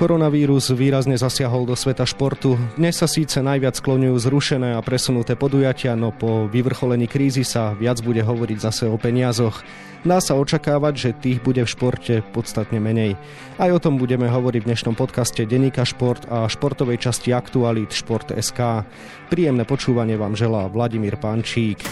Koronavírus výrazne zasiahol do sveta športu. Dnes sa síce najviac skloňujú zrušené a presunuté podujatia, no po vyvrcholení krízy sa viac bude hovoriť zase o peniazoch. Dá sa očakávať, že tých bude v športe podstatne menej. Aj o tom budeme hovoriť v dnešnom podcaste Denika Šport a športovej časti Aktualit Šport.sk. Príjemné počúvanie vám želá Vladimír Pančík.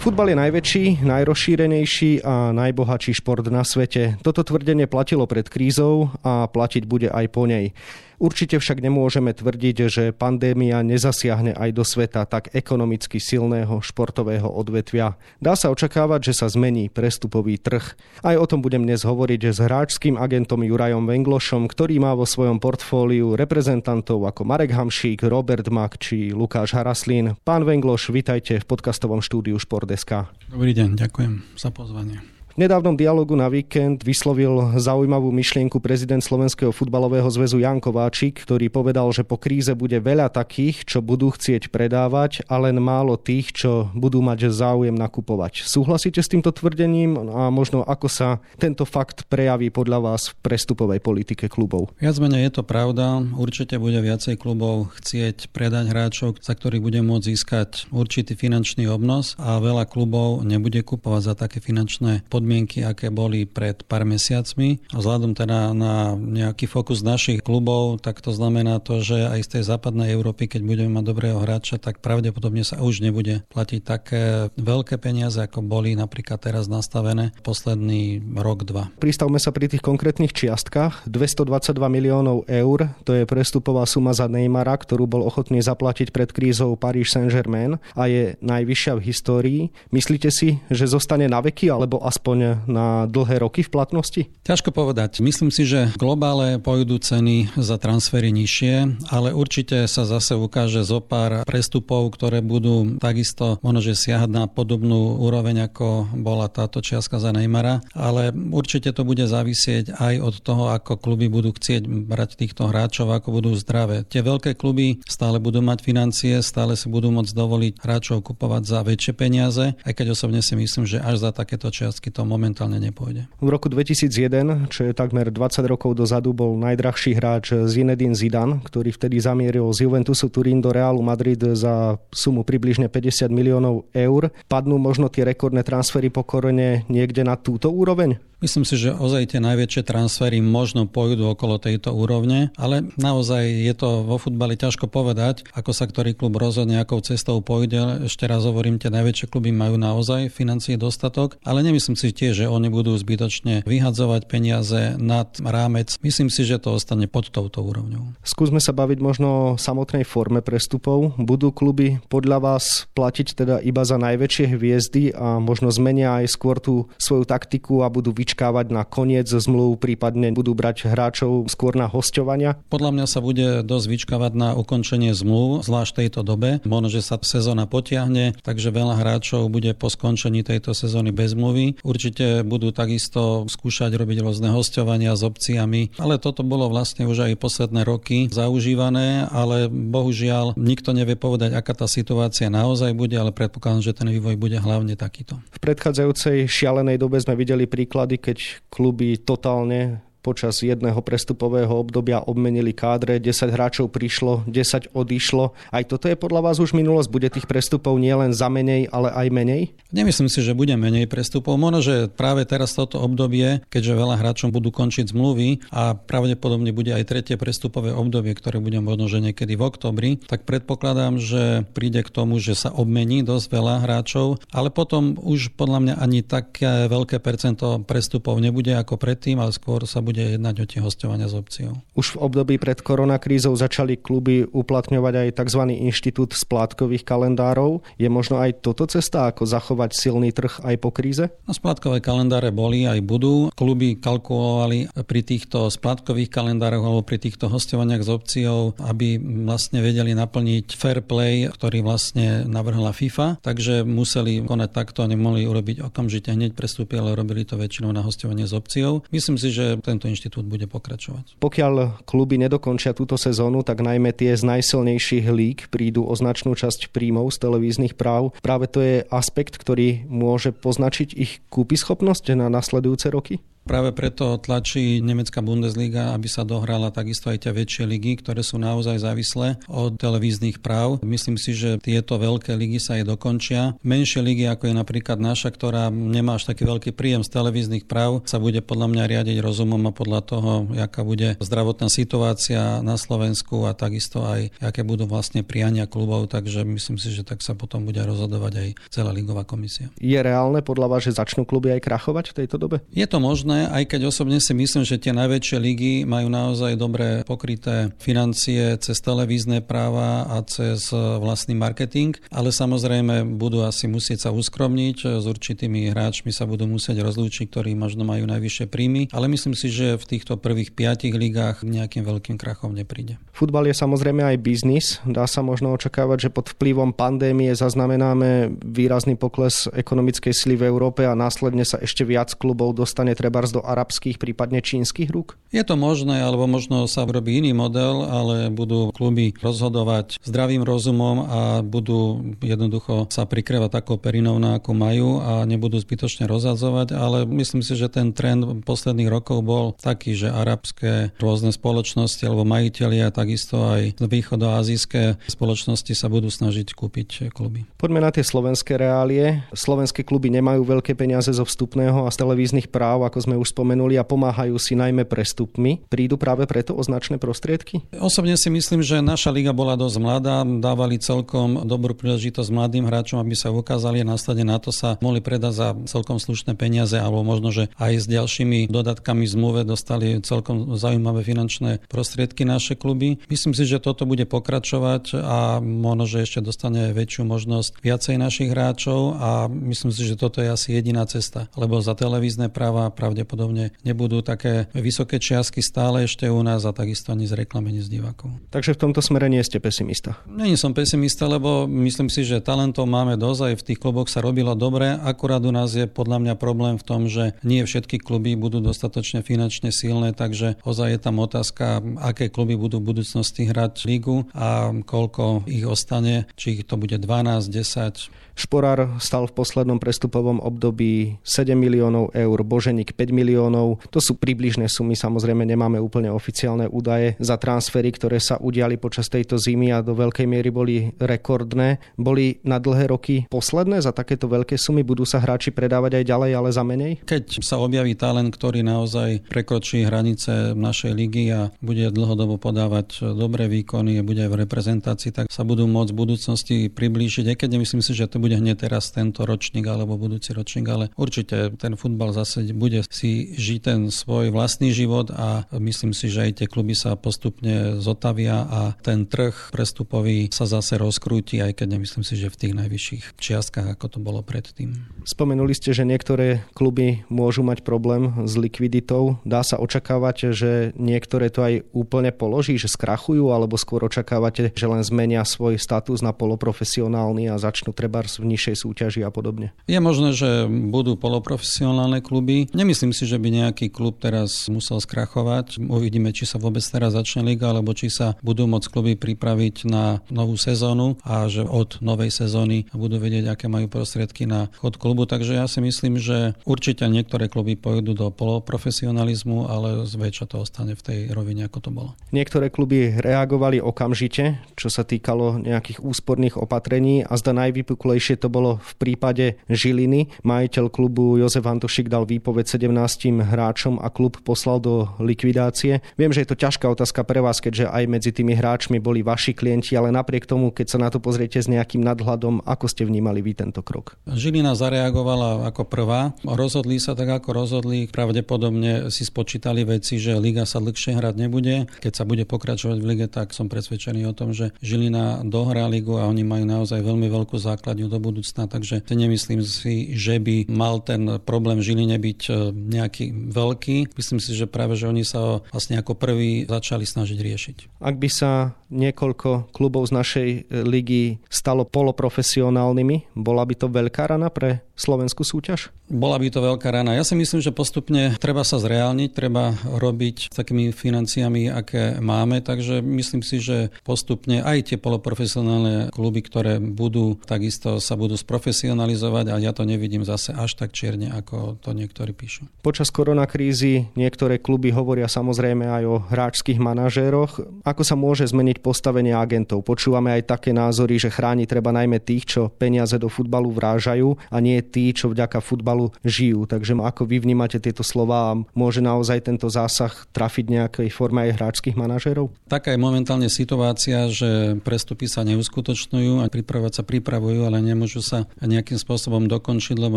Futbal je najväčší, najrozšírenejší a najbohatší šport na svete. Toto tvrdenie platilo pred krízou a platiť bude aj po nej. Určite však nemôžeme tvrdiť, že pandémia nezasiahne aj do sveta tak ekonomicky silného športového odvetvia. Dá sa očakávať, že sa zmení prestupový trh. Aj o tom budem dnes hovoriť s hráčským agentom Jurajom Venglošom, ktorý má vo svojom portfóliu reprezentantov ako Marek Hamšík, Robert Mak či Lukáš Haraslín. Pán Vengloš, vitajte v podcastovom štúdiu Šport.sk. Dobrý deň, ďakujem za pozvanie. Nedávnom dialogu na víkend vyslovil zaujímavú myšlienku prezident Slovenského futbalového zväzu Jan Kováčik, ktorý povedal, že po kríze bude veľa takých, čo budú chcieť predávať a len málo tých, čo budú mať záujem nakupovať. Súhlasíte s týmto tvrdením a možno ako sa tento fakt prejaví podľa vás v prestupovej politike klubov? Viac menej je to pravda. Určite bude viacej klubov chcieť predať hráčov, za ktorých bude môcť získať určitý finančný obnos a veľa klubov nebude kupovať za také finančné podmienky, aké boli pred pár mesiacmi. A vzhľadom teda na nejaký fokus našich klubov, tak to znamená to, že aj z tej západnej Európy, keď budeme mať dobrého hráča, tak pravdepodobne sa už nebude platiť také veľké peniaze, ako boli napríklad teraz nastavené posledný rok, dva. Pristavme sa pri tých konkrétnych čiastkách. 222 miliónov eur, to je prestupová suma za Neymara, ktorú bol ochotný zaplatiť pred krízou Paris Saint-Germain a je najvyššia v histórii. Myslíte si, že zostane na veky, alebo aspoň aspoň na dlhé roky v platnosti? Ťažko povedať. Myslím si, že globále pôjdu ceny za transfery nižšie, ale určite sa zase ukáže zo pár prestupov, ktoré budú takisto možno, že siahať na podobnú úroveň, ako bola táto čiastka za Neymara, ale určite to bude závisieť aj od toho, ako kluby budú chcieť brať týchto hráčov, ako budú zdravé. Tie veľké kluby stále budú mať financie, stále si budú môcť dovoliť hráčov kupovať za väčšie peniaze, aj keď osobne si myslím, že až za takéto čiastky to to momentálne nepôjde. V roku 2001, čo je takmer 20 rokov dozadu, bol najdrahší hráč Zinedine Zidane, ktorý vtedy zamieril z Juventusu Turín do Realu Madrid za sumu približne 50 miliónov eur. Padnú možno tie rekordné transfery po korone niekde na túto úroveň? Myslím si, že ozaj tie najväčšie transfery možno pôjdu okolo tejto úrovne, ale naozaj je to vo futbale ťažko povedať, ako sa ktorý klub rozhodne, akou cestou pôjde. Ešte raz hovorím, tie najväčšie kluby majú naozaj financie dostatok, ale nemyslím si tiež, že oni budú zbytočne vyhadzovať peniaze nad rámec. Myslím si, že to ostane pod touto úrovňou. Skúsme sa baviť možno o samotnej forme prestupov. Budú kluby podľa vás platiť teda iba za najväčšie hviezdy a možno zmenia aj skôr tú svoju taktiku a budú vyč vyčkávať na koniec zmluv, prípadne budú brať hráčov skôr na hostovania? Podľa mňa sa bude dosť vyčkávať na ukončenie zmluv, zvlášť v tejto dobe. Možno, že sa sezóna potiahne, takže veľa hráčov bude po skončení tejto sezóny bez zmluvy. Určite budú takisto skúšať robiť rôzne hostovania s opciami, ale toto bolo vlastne už aj posledné roky zaužívané, ale bohužiaľ nikto nevie povedať, aká tá situácia naozaj bude, ale predpokladám, že ten vývoj bude hlavne takýto. V predchádzajúcej šialenej dobe sme videli príklady, keď kluby totálne počas jedného prestupového obdobia obmenili kádre, 10 hráčov prišlo, 10 odišlo. Aj toto je podľa vás už minulosť? Bude tých prestupov nielen za menej, ale aj menej? Nemyslím si, že bude menej prestupov. Možno, že práve teraz toto obdobie, keďže veľa hráčov budú končiť zmluvy a pravdepodobne bude aj tretie prestupové obdobie, ktoré bude možno, že niekedy v oktobri, tak predpokladám, že príde k tomu, že sa obmení dosť veľa hráčov, ale potom už podľa mňa ani také veľké percento prestupov nebude ako predtým, ale skôr sa bude bude jednať o tie hostovania s opciou. Už v období pred koronakrízou začali kluby uplatňovať aj tzv. inštitút splátkových kalendárov. Je možno aj toto cesta, ako zachovať silný trh aj po kríze? No, splátkové kalendáre boli aj budú. Kluby kalkulovali pri týchto splátkových kalendároch alebo pri týchto hostovaniach s opciou, aby vlastne vedeli naplniť fair play, ktorý vlastne navrhla FIFA, takže museli konať takto a nemohli urobiť okamžite hneď prestúpy, ale robili to väčšinou na hostovanie s opciou. Myslím si, že ten tento inštitút bude pokračovať. Pokiaľ kluby nedokončia túto sezónu, tak najmä tie z najsilnejších líg prídu o značnú časť príjmov z televíznych práv. Práve to je aspekt, ktorý môže poznačiť ich kúpyschopnosť na nasledujúce roky? Práve preto tlačí nemecká Bundesliga, aby sa dohrala takisto aj tie väčšie ligy, ktoré sú naozaj závislé od televíznych práv. Myslím si, že tieto veľké ligy sa aj dokončia. Menšie ligy, ako je napríklad naša, ktorá nemá až taký veľký príjem z televíznych práv, sa bude podľa mňa riadiť rozumom a podľa toho, aká bude zdravotná situácia na Slovensku a takisto aj aké budú vlastne priania klubov, takže myslím si, že tak sa potom bude rozhodovať aj celá ligová komisia. Je reálne podľa vás, že začnú kluby aj krachovať v tejto dobe? Je to možné, aj keď osobne si myslím, že tie najväčšie ligy majú naozaj dobre pokryté financie cez televízne práva a cez vlastný marketing, ale samozrejme budú asi musieť sa uskromniť, s určitými hráčmi sa budú musieť rozlúčiť, ktorí možno majú najvyššie príjmy, ale myslím si, že v týchto prvých piatich ligách nejakým veľkým krachom nepríde. Futbal je samozrejme aj biznis. Dá sa možno očakávať, že pod vplyvom pandémie zaznamenáme výrazný pokles ekonomickej sily v Európe a následne sa ešte viac klubov dostane treba do arabských, prípadne čínskych rúk? Je to možné, alebo možno sa robí iný model, ale budú kluby rozhodovať zdravým rozumom a budú jednoducho sa prikrevať takou perinou, na ako majú a nebudú zbytočne rozhadzovať, ale myslím si, že ten trend posledných rokov bol taký, že arabské rôzne spoločnosti alebo majiteľia, takisto aj východoazijské spoločnosti sa budú snažiť kúpiť kluby. Poďme na tie slovenské reálie. Slovenské kluby nemajú veľké peniaze zo vstupného a z televíznych práv, ako sme už spomenuli, a pomáhajú si najmä prestupmi. Prídu práve preto o značné prostriedky? Osobne si myslím, že naša liga bola dosť mladá, dávali celkom dobrú príležitosť mladým hráčom, aby sa ukázali a následne na to sa mohli predať za celkom slušné peniaze alebo možno, že aj s ďalšími dodatkami zmluve dostali celkom zaujímavé finančné prostriedky naše kluby. Myslím si, že toto bude pokračovať a možno, že ešte dostane väčšiu možnosť viacej našich hráčov a myslím si, že toto je asi jediná cesta, lebo za televízne práva pravdepodobne pravdepodobne nebudú také vysoké čiastky stále ešte u nás a takisto ani z reklamy, ani z divákov. Takže v tomto smere nie ste pesimista? Není som pesimista, lebo myslím si, že talentov máme dosť, aj v tých kluboch sa robilo dobre, akurát u nás je podľa mňa problém v tom, že nie všetky kluby budú dostatočne finančne silné, takže ozaj je tam otázka, aké kluby budú v budúcnosti hrať lígu a koľko ich ostane, či to bude 12, 10. Šporár stal v poslednom prestupovom období 7 miliónov eur, Boženík 5 miliónov. To sú približné sumy, samozrejme nemáme úplne oficiálne údaje za transfery, ktoré sa udiali počas tejto zimy a do veľkej miery boli rekordné. Boli na dlhé roky posledné za takéto veľké sumy? Budú sa hráči predávať aj ďalej, ale za menej? Keď sa objaví talent, ktorý naozaj prekročí hranice našej ligy a bude dlhodobo podávať dobré výkony a bude aj v reprezentácii, tak sa budú môcť v budúcnosti priblížiť. Aj keď nemyslím si, že to bude hneď teraz tento ročník alebo budúci ročník, ale určite ten futbal zase bude si žiť ten svoj vlastný život a myslím si, že aj tie kluby sa postupne zotavia a ten trh prestupový sa zase rozkrúti, aj keď nemyslím si, že v tých najvyšších čiastkách, ako to bolo predtým. Spomenuli ste, že niektoré kluby môžu mať problém s likviditou. Dá sa očakávať, že niektoré to aj úplne položí, že skrachujú, alebo skôr očakávate, že len zmenia svoj status na poloprofesionálny a začnú treba v nižšej súťaži a podobne. Je možné, že budú poloprofesionálne kluby. Nemyslím si, že by nejaký klub teraz musel skrachovať. Uvidíme, či sa vôbec teraz začne liga, alebo či sa budú môcť kluby pripraviť na novú sezónu a že od novej sezóny budú vedieť, aké majú prostriedky na chod klubu. Takže ja si myslím, že určite niektoré kluby pôjdu do poloprofesionalizmu, ale zväčša to ostane v tej rovine, ako to bolo. Niektoré kluby reagovali okamžite, čo sa týkalo nejakých úsporných opatrení a zda najvypuklejšie to bolo v prípade Žiliny. Majiteľ klubu Jozef Antošik dal výpoveď 17 hráčom a klub poslal do likvidácie. Viem, že je to ťažká otázka pre vás, keďže aj medzi tými hráčmi boli vaši klienti, ale napriek tomu, keď sa na to pozriete s nejakým nadhľadom, ako ste vnímali vy tento krok? Žilina zareagovala ako prvá. Rozhodli sa tak, ako rozhodli. Pravdepodobne si spočítali veci, že liga sa dlhšie hrať nebude. Keď sa bude pokračovať v lige, tak som presvedčený o tom, že Žilina dohrá ligu a oni majú naozaj veľmi veľkú základňu do budúcna, takže nemyslím si, že by mal ten problém Žiline byť e, nejaký veľký. Myslím si, že práve, že oni sa vlastne ako prví začali snažiť riešiť. Ak by sa niekoľko klubov z našej e, ligy stalo poloprofesionálnymi, bola by to veľká rana pre slovenskú súťaž? Bola by to veľká rana. Ja si myslím, že postupne treba sa zreálniť, treba robiť s takými financiami, aké máme, takže myslím si, že postupne aj tie poloprofesionálne kluby, ktoré budú takisto sa budú sprofesionalizovať a ja to nevidím zase až tak čierne, ako to niektorí píšu. Počas koronakrízy niektoré kluby hovoria samozrejme aj o hráčských manažéroch. Ako sa môže zmeniť postavenie agentov? Počúvame aj také názory, že chráni treba najmä tých, čo peniaze do futbalu vrážajú a nie tí, čo vďaka futbalu žijú. Takže ako vy vnímate tieto slova a môže naozaj tento zásah trafiť nejakej forme aj hráčských manažérov? Taká je momentálne situácia, že prestupy sa neuskutočňujú a pripravovať sa pripravujú, ale nemôžu sa nejakým spôsobom dokončiť, lebo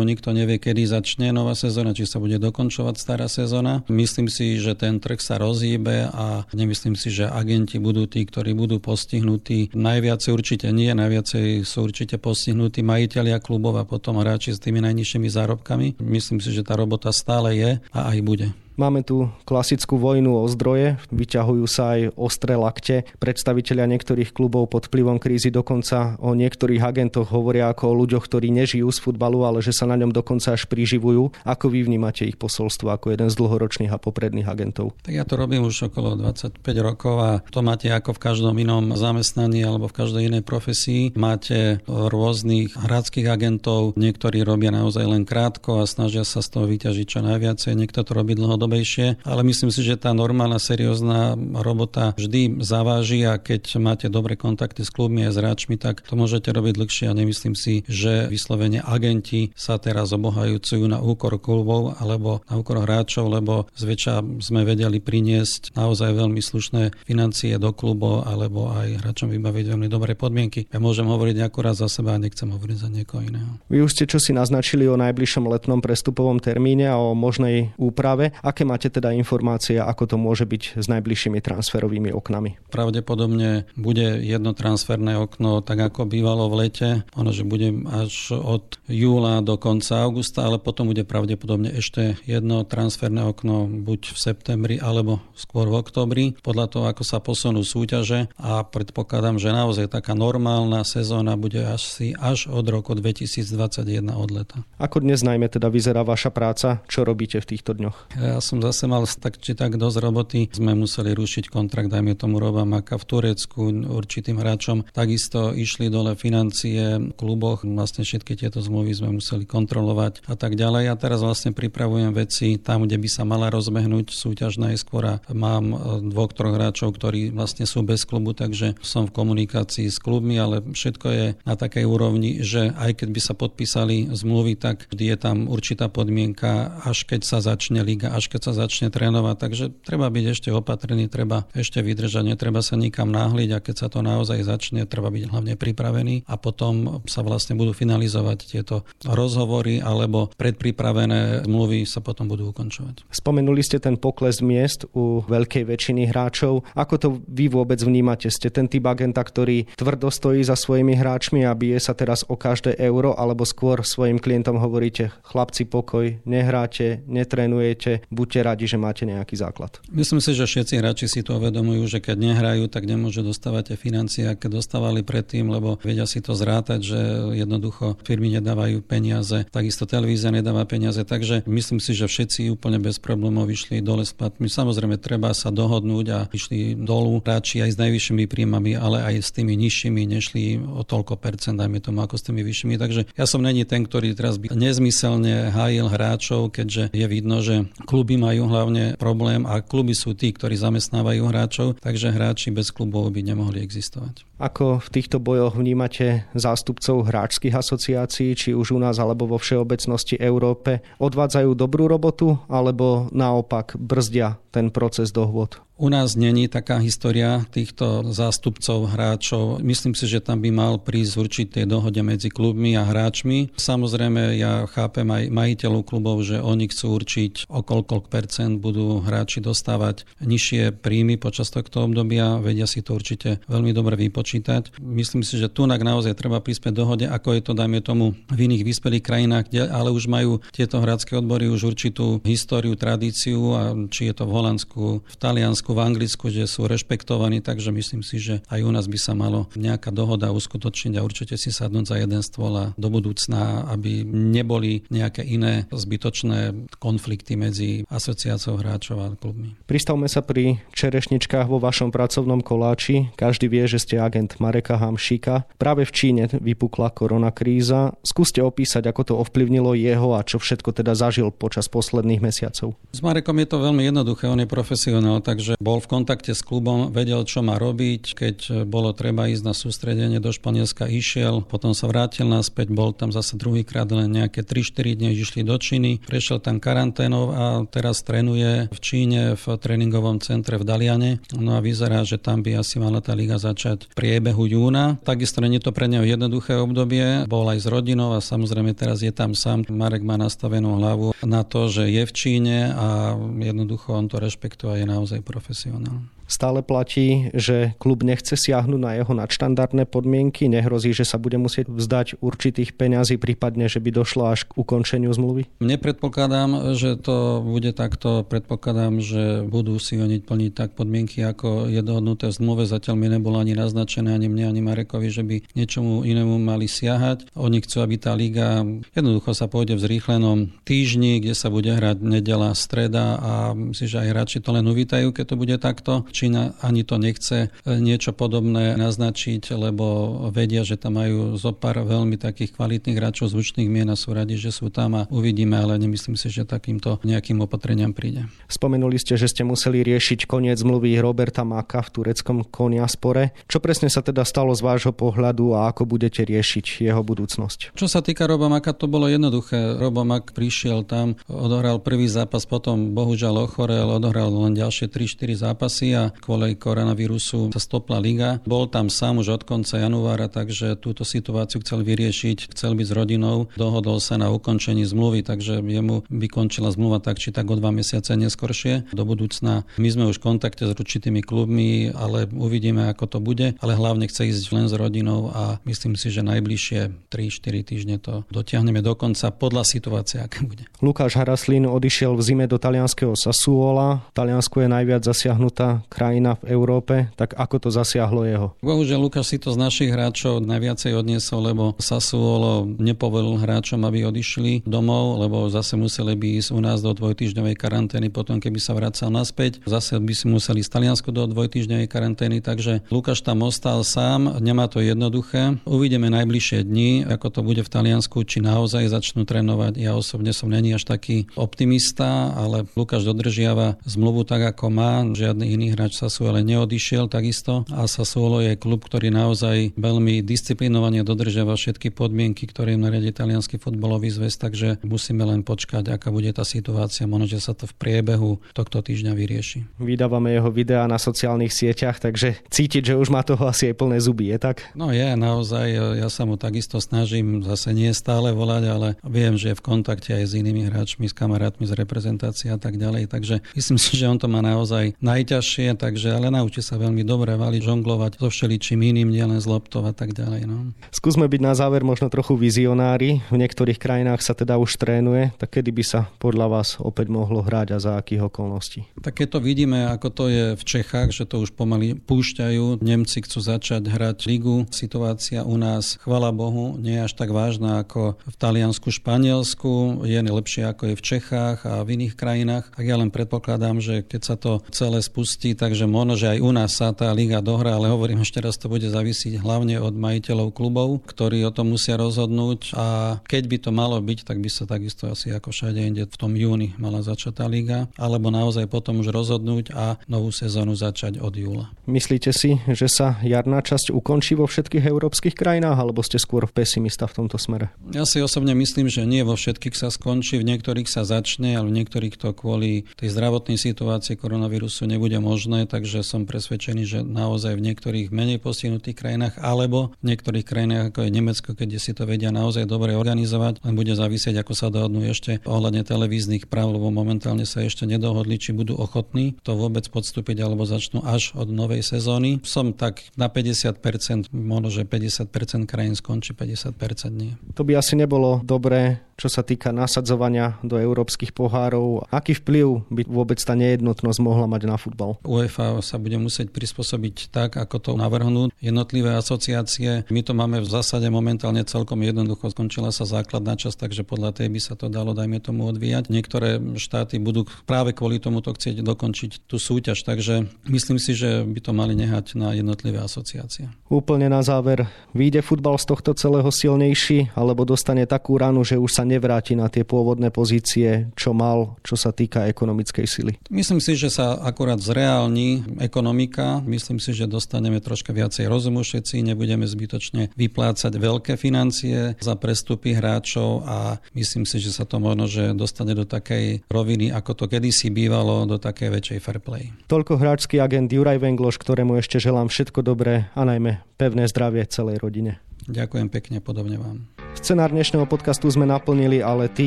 nikto nevie, kedy začne nová sezóna, či sa bude dokončovať stará sezóna. Myslím si, že ten trh sa rozhýbe a nemyslím si, že agenti budú tí, ktorí budú postihnutí. Najviacej určite nie, najviacej sú určite postihnutí majiteľia klubov a potom hráči s tými najnižšími zárobkami. Myslím si, že tá robota stále je a aj bude. Máme tu klasickú vojnu o zdroje, vyťahujú sa aj ostré lakte. Predstavitelia niektorých klubov pod vplyvom krízy dokonca o niektorých agentoch hovoria ako o ľuďoch, ktorí nežijú z futbalu, ale že sa na ňom dokonca až priživujú. Ako vy vnímate ich posolstvo ako jeden z dlhoročných a popredných agentov? Tak ja to robím už okolo 25 rokov a to máte ako v každom inom zamestnaní alebo v každej inej profesii. Máte rôznych hradských agentov, niektorí robia naozaj len krátko a snažia sa z toho vyťažiť čo najviacej, niekto to robí dlho dlhodobejšie, ale myslím si, že tá normálna, seriózna robota vždy zaváži a keď máte dobré kontakty s klubmi a s hráčmi, tak to môžete robiť dlhšie a nemyslím si, že vyslovene agenti sa teraz obohajúcujú na úkor klubov alebo na úkor hráčov, lebo zväčša sme vedeli priniesť naozaj veľmi slušné financie do klubov alebo aj hráčom vybaviť veľmi dobré podmienky. Ja môžem hovoriť akurát za seba a nechcem hovoriť za niekoho iného. Vy už ste čo si naznačili o najbližšom letnom prestupovom termíne a o možnej úprave. A Aké máte teda informácie, ako to môže byť s najbližšími transferovými oknami? Pravdepodobne bude jedno transferné okno tak ako bývalo v lete. Ono, že bude až od júla do konca augusta, ale potom bude pravdepodobne ešte jedno transferné okno buď v septembri alebo skôr v oktobri, podľa toho, ako sa posunú súťaže a predpokladám, že naozaj taká normálna sezóna bude asi až od roku 2021 od leta. Ako dnes najmä teda vyzerá vaša práca? Čo robíte v týchto dňoch? Ja som zase mal tak či tak dosť roboty. Sme museli rušiť kontrakt, dajme tomu Roba Maka v Turecku určitým hráčom. Takisto išli dole financie v kluboch, vlastne všetky tieto zmluvy sme museli kontrolovať a tak ďalej. A teraz vlastne pripravujem veci tam, kde by sa mala rozbehnúť súťaž najskôr a mám e, dvoch, troch hráčov, ktorí vlastne sú bez klubu, takže som v komunikácii s klubmi, ale všetko je na takej úrovni, že aj keď by sa podpísali zmluvy, tak vždy je tam určitá podmienka, až keď sa začne liga, až keď sa začne trénovať, takže treba byť ešte opatrný, treba ešte vydržať, netreba sa nikam náhliť a keď sa to naozaj začne, treba byť hlavne pripravený a potom sa vlastne budú finalizovať tieto rozhovory alebo predpripravené zmluvy sa potom budú ukončovať. Spomenuli ste ten pokles miest u veľkej väčšiny hráčov. Ako to vy vôbec vnímate? Ste ten typ agenta, ktorý tvrdo stojí za svojimi hráčmi a bije sa teraz o každé euro, alebo skôr svojim klientom hovoríte, chlapci pokoj, nehráte, netrenujete, buďte radi, že máte nejaký základ. Myslím si, že všetci hráči si to uvedomujú, že keď nehrajú, tak nemôžu dostávať tie financie, aké dostávali predtým, lebo vedia si to zrátať, že jednoducho firmy nedávajú peniaze, takisto televízia nedáva peniaze, takže myslím si, že všetci úplne bez problémov išli dole s platmi. Samozrejme, treba sa dohodnúť a išli dolu hráči aj s najvyššími príjmami, ale aj s tými nižšími nešli o toľko percent, dajme tomu, ako s tými vyššími. Takže ja som není ten, ktorý teraz by nezmyselne hájil hráčov, keďže je vidno, že kluby majú hlavne problém a kluby sú tí, ktorí zamestnávajú hráčov, takže hráči bez klubov by nemohli existovať. Ako v týchto bojoch vnímate zástupcov hráčských asociácií, či už u nás alebo vo všeobecnosti Európe? Odvádzajú dobrú robotu alebo naopak brzdia ten proces dohôd? U nás není taká história týchto zástupcov hráčov. Myslím si, že tam by mal prísť určité dohode medzi klubmi a hráčmi. Samozrejme, ja chápem aj majiteľov klubov, že oni chcú určiť, o koľko percent budú hráči dostávať nižšie príjmy počas tohto obdobia. Vedia si to určite veľmi dobre vypočítať. Myslím si, že tu naozaj treba prispieť dohode, ako je to, dajme tomu, v iných vyspelých krajinách, kde ale už majú tieto hráčské odbory už určitú históriu, tradíciu, a či je to v Holandsku, v Taliansku, v Anglicku, že sú rešpektovaní, takže myslím si, že aj u nás by sa malo nejaká dohoda uskutočniť a určite si sadnúť za jeden stôl a do budúcna, aby neboli nejaké iné zbytočné konflikty medzi asociáciou hráčov a klubmi. Pristavme sa pri čerešničkách vo vašom pracovnom koláči. Každý vie, že ste agent Mareka Hamšíka. Práve v Číne vypukla koronakríza. Skúste opísať, ako to ovplyvnilo jeho a čo všetko teda zažil počas posledných mesiacov. S Marekom je to veľmi jednoduché, on je profesionál, takže bol v kontakte s klubom, vedel, čo má robiť, keď bolo treba ísť na sústredenie do Španielska, išiel, potom sa vrátil naspäť, bol tam zase druhýkrát len nejaké 3-4 dní, išli do Číny, prešiel tam karanténov a teraz trénuje v Číne v tréningovom centre v Daliane. No a vyzerá, že tam by asi mala tá liga začať v priebehu júna. Takisto nie je to pre neho jednoduché obdobie, bol aj s rodinou a samozrejme teraz je tam sám. Marek má nastavenú hlavu na to, že je v Číne a jednoducho on to rešpektuje a je naozaj profesionál. Stále platí, že klub nechce siahnuť na jeho nadštandardné podmienky, nehrozí, že sa bude musieť vzdať určitých peňazí, prípadne, že by došlo až k ukončeniu zmluvy? Nepredpokladám, že to bude takto. Predpokladám, že budú si oni plniť tak podmienky, ako je dohodnuté v zmluve. Zatiaľ mi nebolo ani naznačené, ani mne, ani Marekovi, že by niečomu inému mali siahať. Oni chcú, aby tá liga jednoducho sa pôjde v zrýchlenom týždni, kde sa bude hrať nedela, streda a myslím, že aj hráči to len uvítajú, keď to bude takto. Čína ani to nechce e, niečo podobné naznačiť, lebo vedia, že tam majú zo pár veľmi takých kvalitných hráčov zvučných mien a sú radi, že sú tam a uvidíme, ale nemyslím si, že takýmto nejakým opatreniam príde. Spomenuli ste, že ste museli riešiť koniec zmluvy Roberta Maka v tureckom koniaspore. Čo presne sa teda stalo z vášho pohľadu a ako budete riešiť jeho budúcnosť? Čo sa týka Roba Maka, to bolo jednoduché. Robo Mak prišiel tam, odohral prvý zápas, potom bohužiaľ ochorel, odohral len ďalšie 3-4 zápasy a kvôli koronavírusu sa stopla liga. Bol tam sám už od konca januára, takže túto situáciu chcel vyriešiť, chcel byť s rodinou, dohodol sa na ukončení zmluvy, takže jemu vykončila zmluva tak či tak o dva mesiace neskoršie. Do budúcna my sme už v kontakte s určitými klubmi, ale uvidíme, ako to bude, ale hlavne chce ísť len s rodinou a myslím si, že najbližšie 3-4 týždne to dotiahneme do konca podľa situácie, aká bude. Lukáš Haraslín odišiel v zime do talianského Sassuola. Taliansko je najviac zasiahnutá krajina v Európe, tak ako to zasiahlo jeho? Bohužiaľ, Lukáš si to z našich hráčov najviacej odniesol, lebo Sassuolo nepovolil hráčom, aby odišli domov, lebo zase museli by ísť u nás do dvojtýždňovej karantény, potom keby sa vracal naspäť, zase by si museli z Taliansku do dvojtýždňovej karantény, takže Lukáš tam ostal sám, nemá to jednoduché. Uvidíme najbližšie dni, ako to bude v Taliansku, či naozaj začnú trénovať. Ja osobne som není až taký optimista, ale Lukáš dodržiava zmluvu tak, ako má, žiadny iný hráč hráč Sassuolo neodišiel takisto a Sassuolo je klub, ktorý naozaj veľmi disciplinovane dodržiava všetky podmienky, ktoré im nariadi italianský futbalový zväz, takže musíme len počkať, aká bude tá situácia. Možno, že sa to v priebehu tohto týždňa vyrieši. Vydávame jeho videá na sociálnych sieťach, takže cítiť, že už má toho asi aj plné zuby, je tak? No je, naozaj, ja sa mu takisto snažím, zase nie stále volať, ale viem, že je v kontakte aj s inými hráčmi, s kamarátmi z reprezentácie a tak ďalej, takže myslím si, že on to má naozaj najťažšie, takže ale naučí sa veľmi dobre valiť, žonglovať so všeličím iným, nielen z loptov a tak ďalej. No. Skúsme byť na záver možno trochu vizionári. V niektorých krajinách sa teda už trénuje, tak kedy by sa podľa vás opäť mohlo hrať a za akých okolností? Tak keď to vidíme, ako to je v Čechách, že to už pomaly púšťajú, Nemci chcú začať hrať ligu. Situácia u nás, chvala Bohu, nie je až tak vážna ako v Taliansku, Španielsku, je lepšie ako je v Čechách a v iných krajinách. Tak ja len predpokladám, že keď sa to celé spustí, takže možno, že aj u nás sa tá liga dohrá, ale hovorím ešte raz, to bude zavisiť hlavne od majiteľov klubov, ktorí o tom musia rozhodnúť a keď by to malo byť, tak by sa takisto asi ako všade inde v tom júni mala začať tá liga, alebo naozaj potom už rozhodnúť a novú sezónu začať od júla. Myslíte si, že sa jarná časť ukončí vo všetkých európskych krajinách, alebo ste skôr pesimista v tomto smere? Ja si osobne myslím, že nie vo všetkých sa skončí, v niektorých sa začne, ale v niektorých to kvôli tej zdravotnej situácii koronavírusu nebude možné možné, takže som presvedčený, že naozaj v niektorých menej postihnutých krajinách alebo v niektorých krajinách ako je Nemecko, keď si to vedia naozaj dobre organizovať, len bude závisieť, ako sa dohodnú ešte ohľadne televíznych práv, lebo momentálne sa ešte nedohodli, či budú ochotní to vôbec podstúpiť alebo začnú až od novej sezóny. Som tak na 50%, možno, že 50% krajín skončí, 50% nie. To by asi nebolo dobré čo sa týka nasadzovania do európskych pohárov. Aký vplyv by vôbec tá nejednotnosť mohla mať na futbal? UEFA sa bude musieť prispôsobiť tak, ako to navrhnú jednotlivé asociácie. My to máme v zásade momentálne celkom jednoducho. Skončila sa základná časť, takže podľa tej by sa to dalo, dajme tomu, odvíjať. Niektoré štáty budú práve kvôli tomuto chcieť dokončiť tú súťaž, takže myslím si, že by to mali nehať na jednotlivé asociácie. Úplne na záver, vyjde futbal z tohto celého silnejší, alebo dostane takú ranu, že už sa nevráti na tie pôvodné pozície, čo mal, čo sa týka ekonomickej sily? Myslím si, že sa akurát zreálni ekonomika. Myslím si, že dostaneme troška viacej rozumu všetci, nebudeme zbytočne vyplácať veľké financie za prestupy hráčov a myslím si, že sa to možno, že dostane do takej roviny, ako to kedysi bývalo, do takej väčšej fair play. Toľko hráčský agent Juraj Vengloš, ktorému ešte želám všetko dobré a najmä pevné zdravie celej rodine. Ďakujem pekne, podobne vám. Scenár dnešného podcastu sme naplnili, ale tí,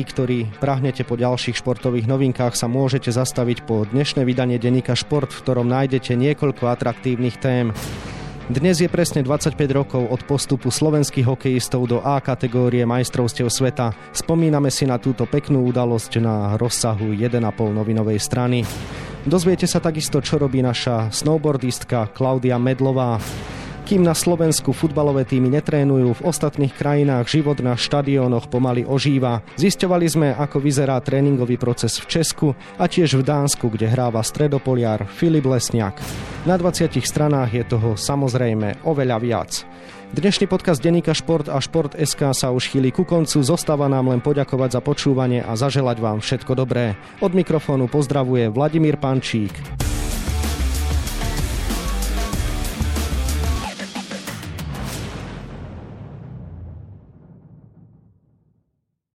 ktorí prahnete po ďalších športových novinkách, sa môžete zastaviť po dnešné vydanie denníka Šport, v ktorom nájdete niekoľko atraktívnych tém. Dnes je presne 25 rokov od postupu slovenských hokejistov do A kategórie majstrovstiev sveta. Spomíname si na túto peknú udalosť na rozsahu 1,5 novinovej strany. Dozviete sa takisto, čo robí naša snowboardistka Klaudia Medlová. Kým na Slovensku futbalové týmy netrénujú, v ostatných krajinách život na štadiónoch pomaly ožíva. Zisťovali sme, ako vyzerá tréningový proces v Česku a tiež v Dánsku, kde hráva stredopoliar Filip Lesniak. Na 20 stranách je toho samozrejme oveľa viac. Dnešný podcast Deníka Šport a Šport.sk sa už chýli ku koncu. Zostáva nám len poďakovať za počúvanie a zaželať vám všetko dobré. Od mikrofónu pozdravuje Vladimír Pančík.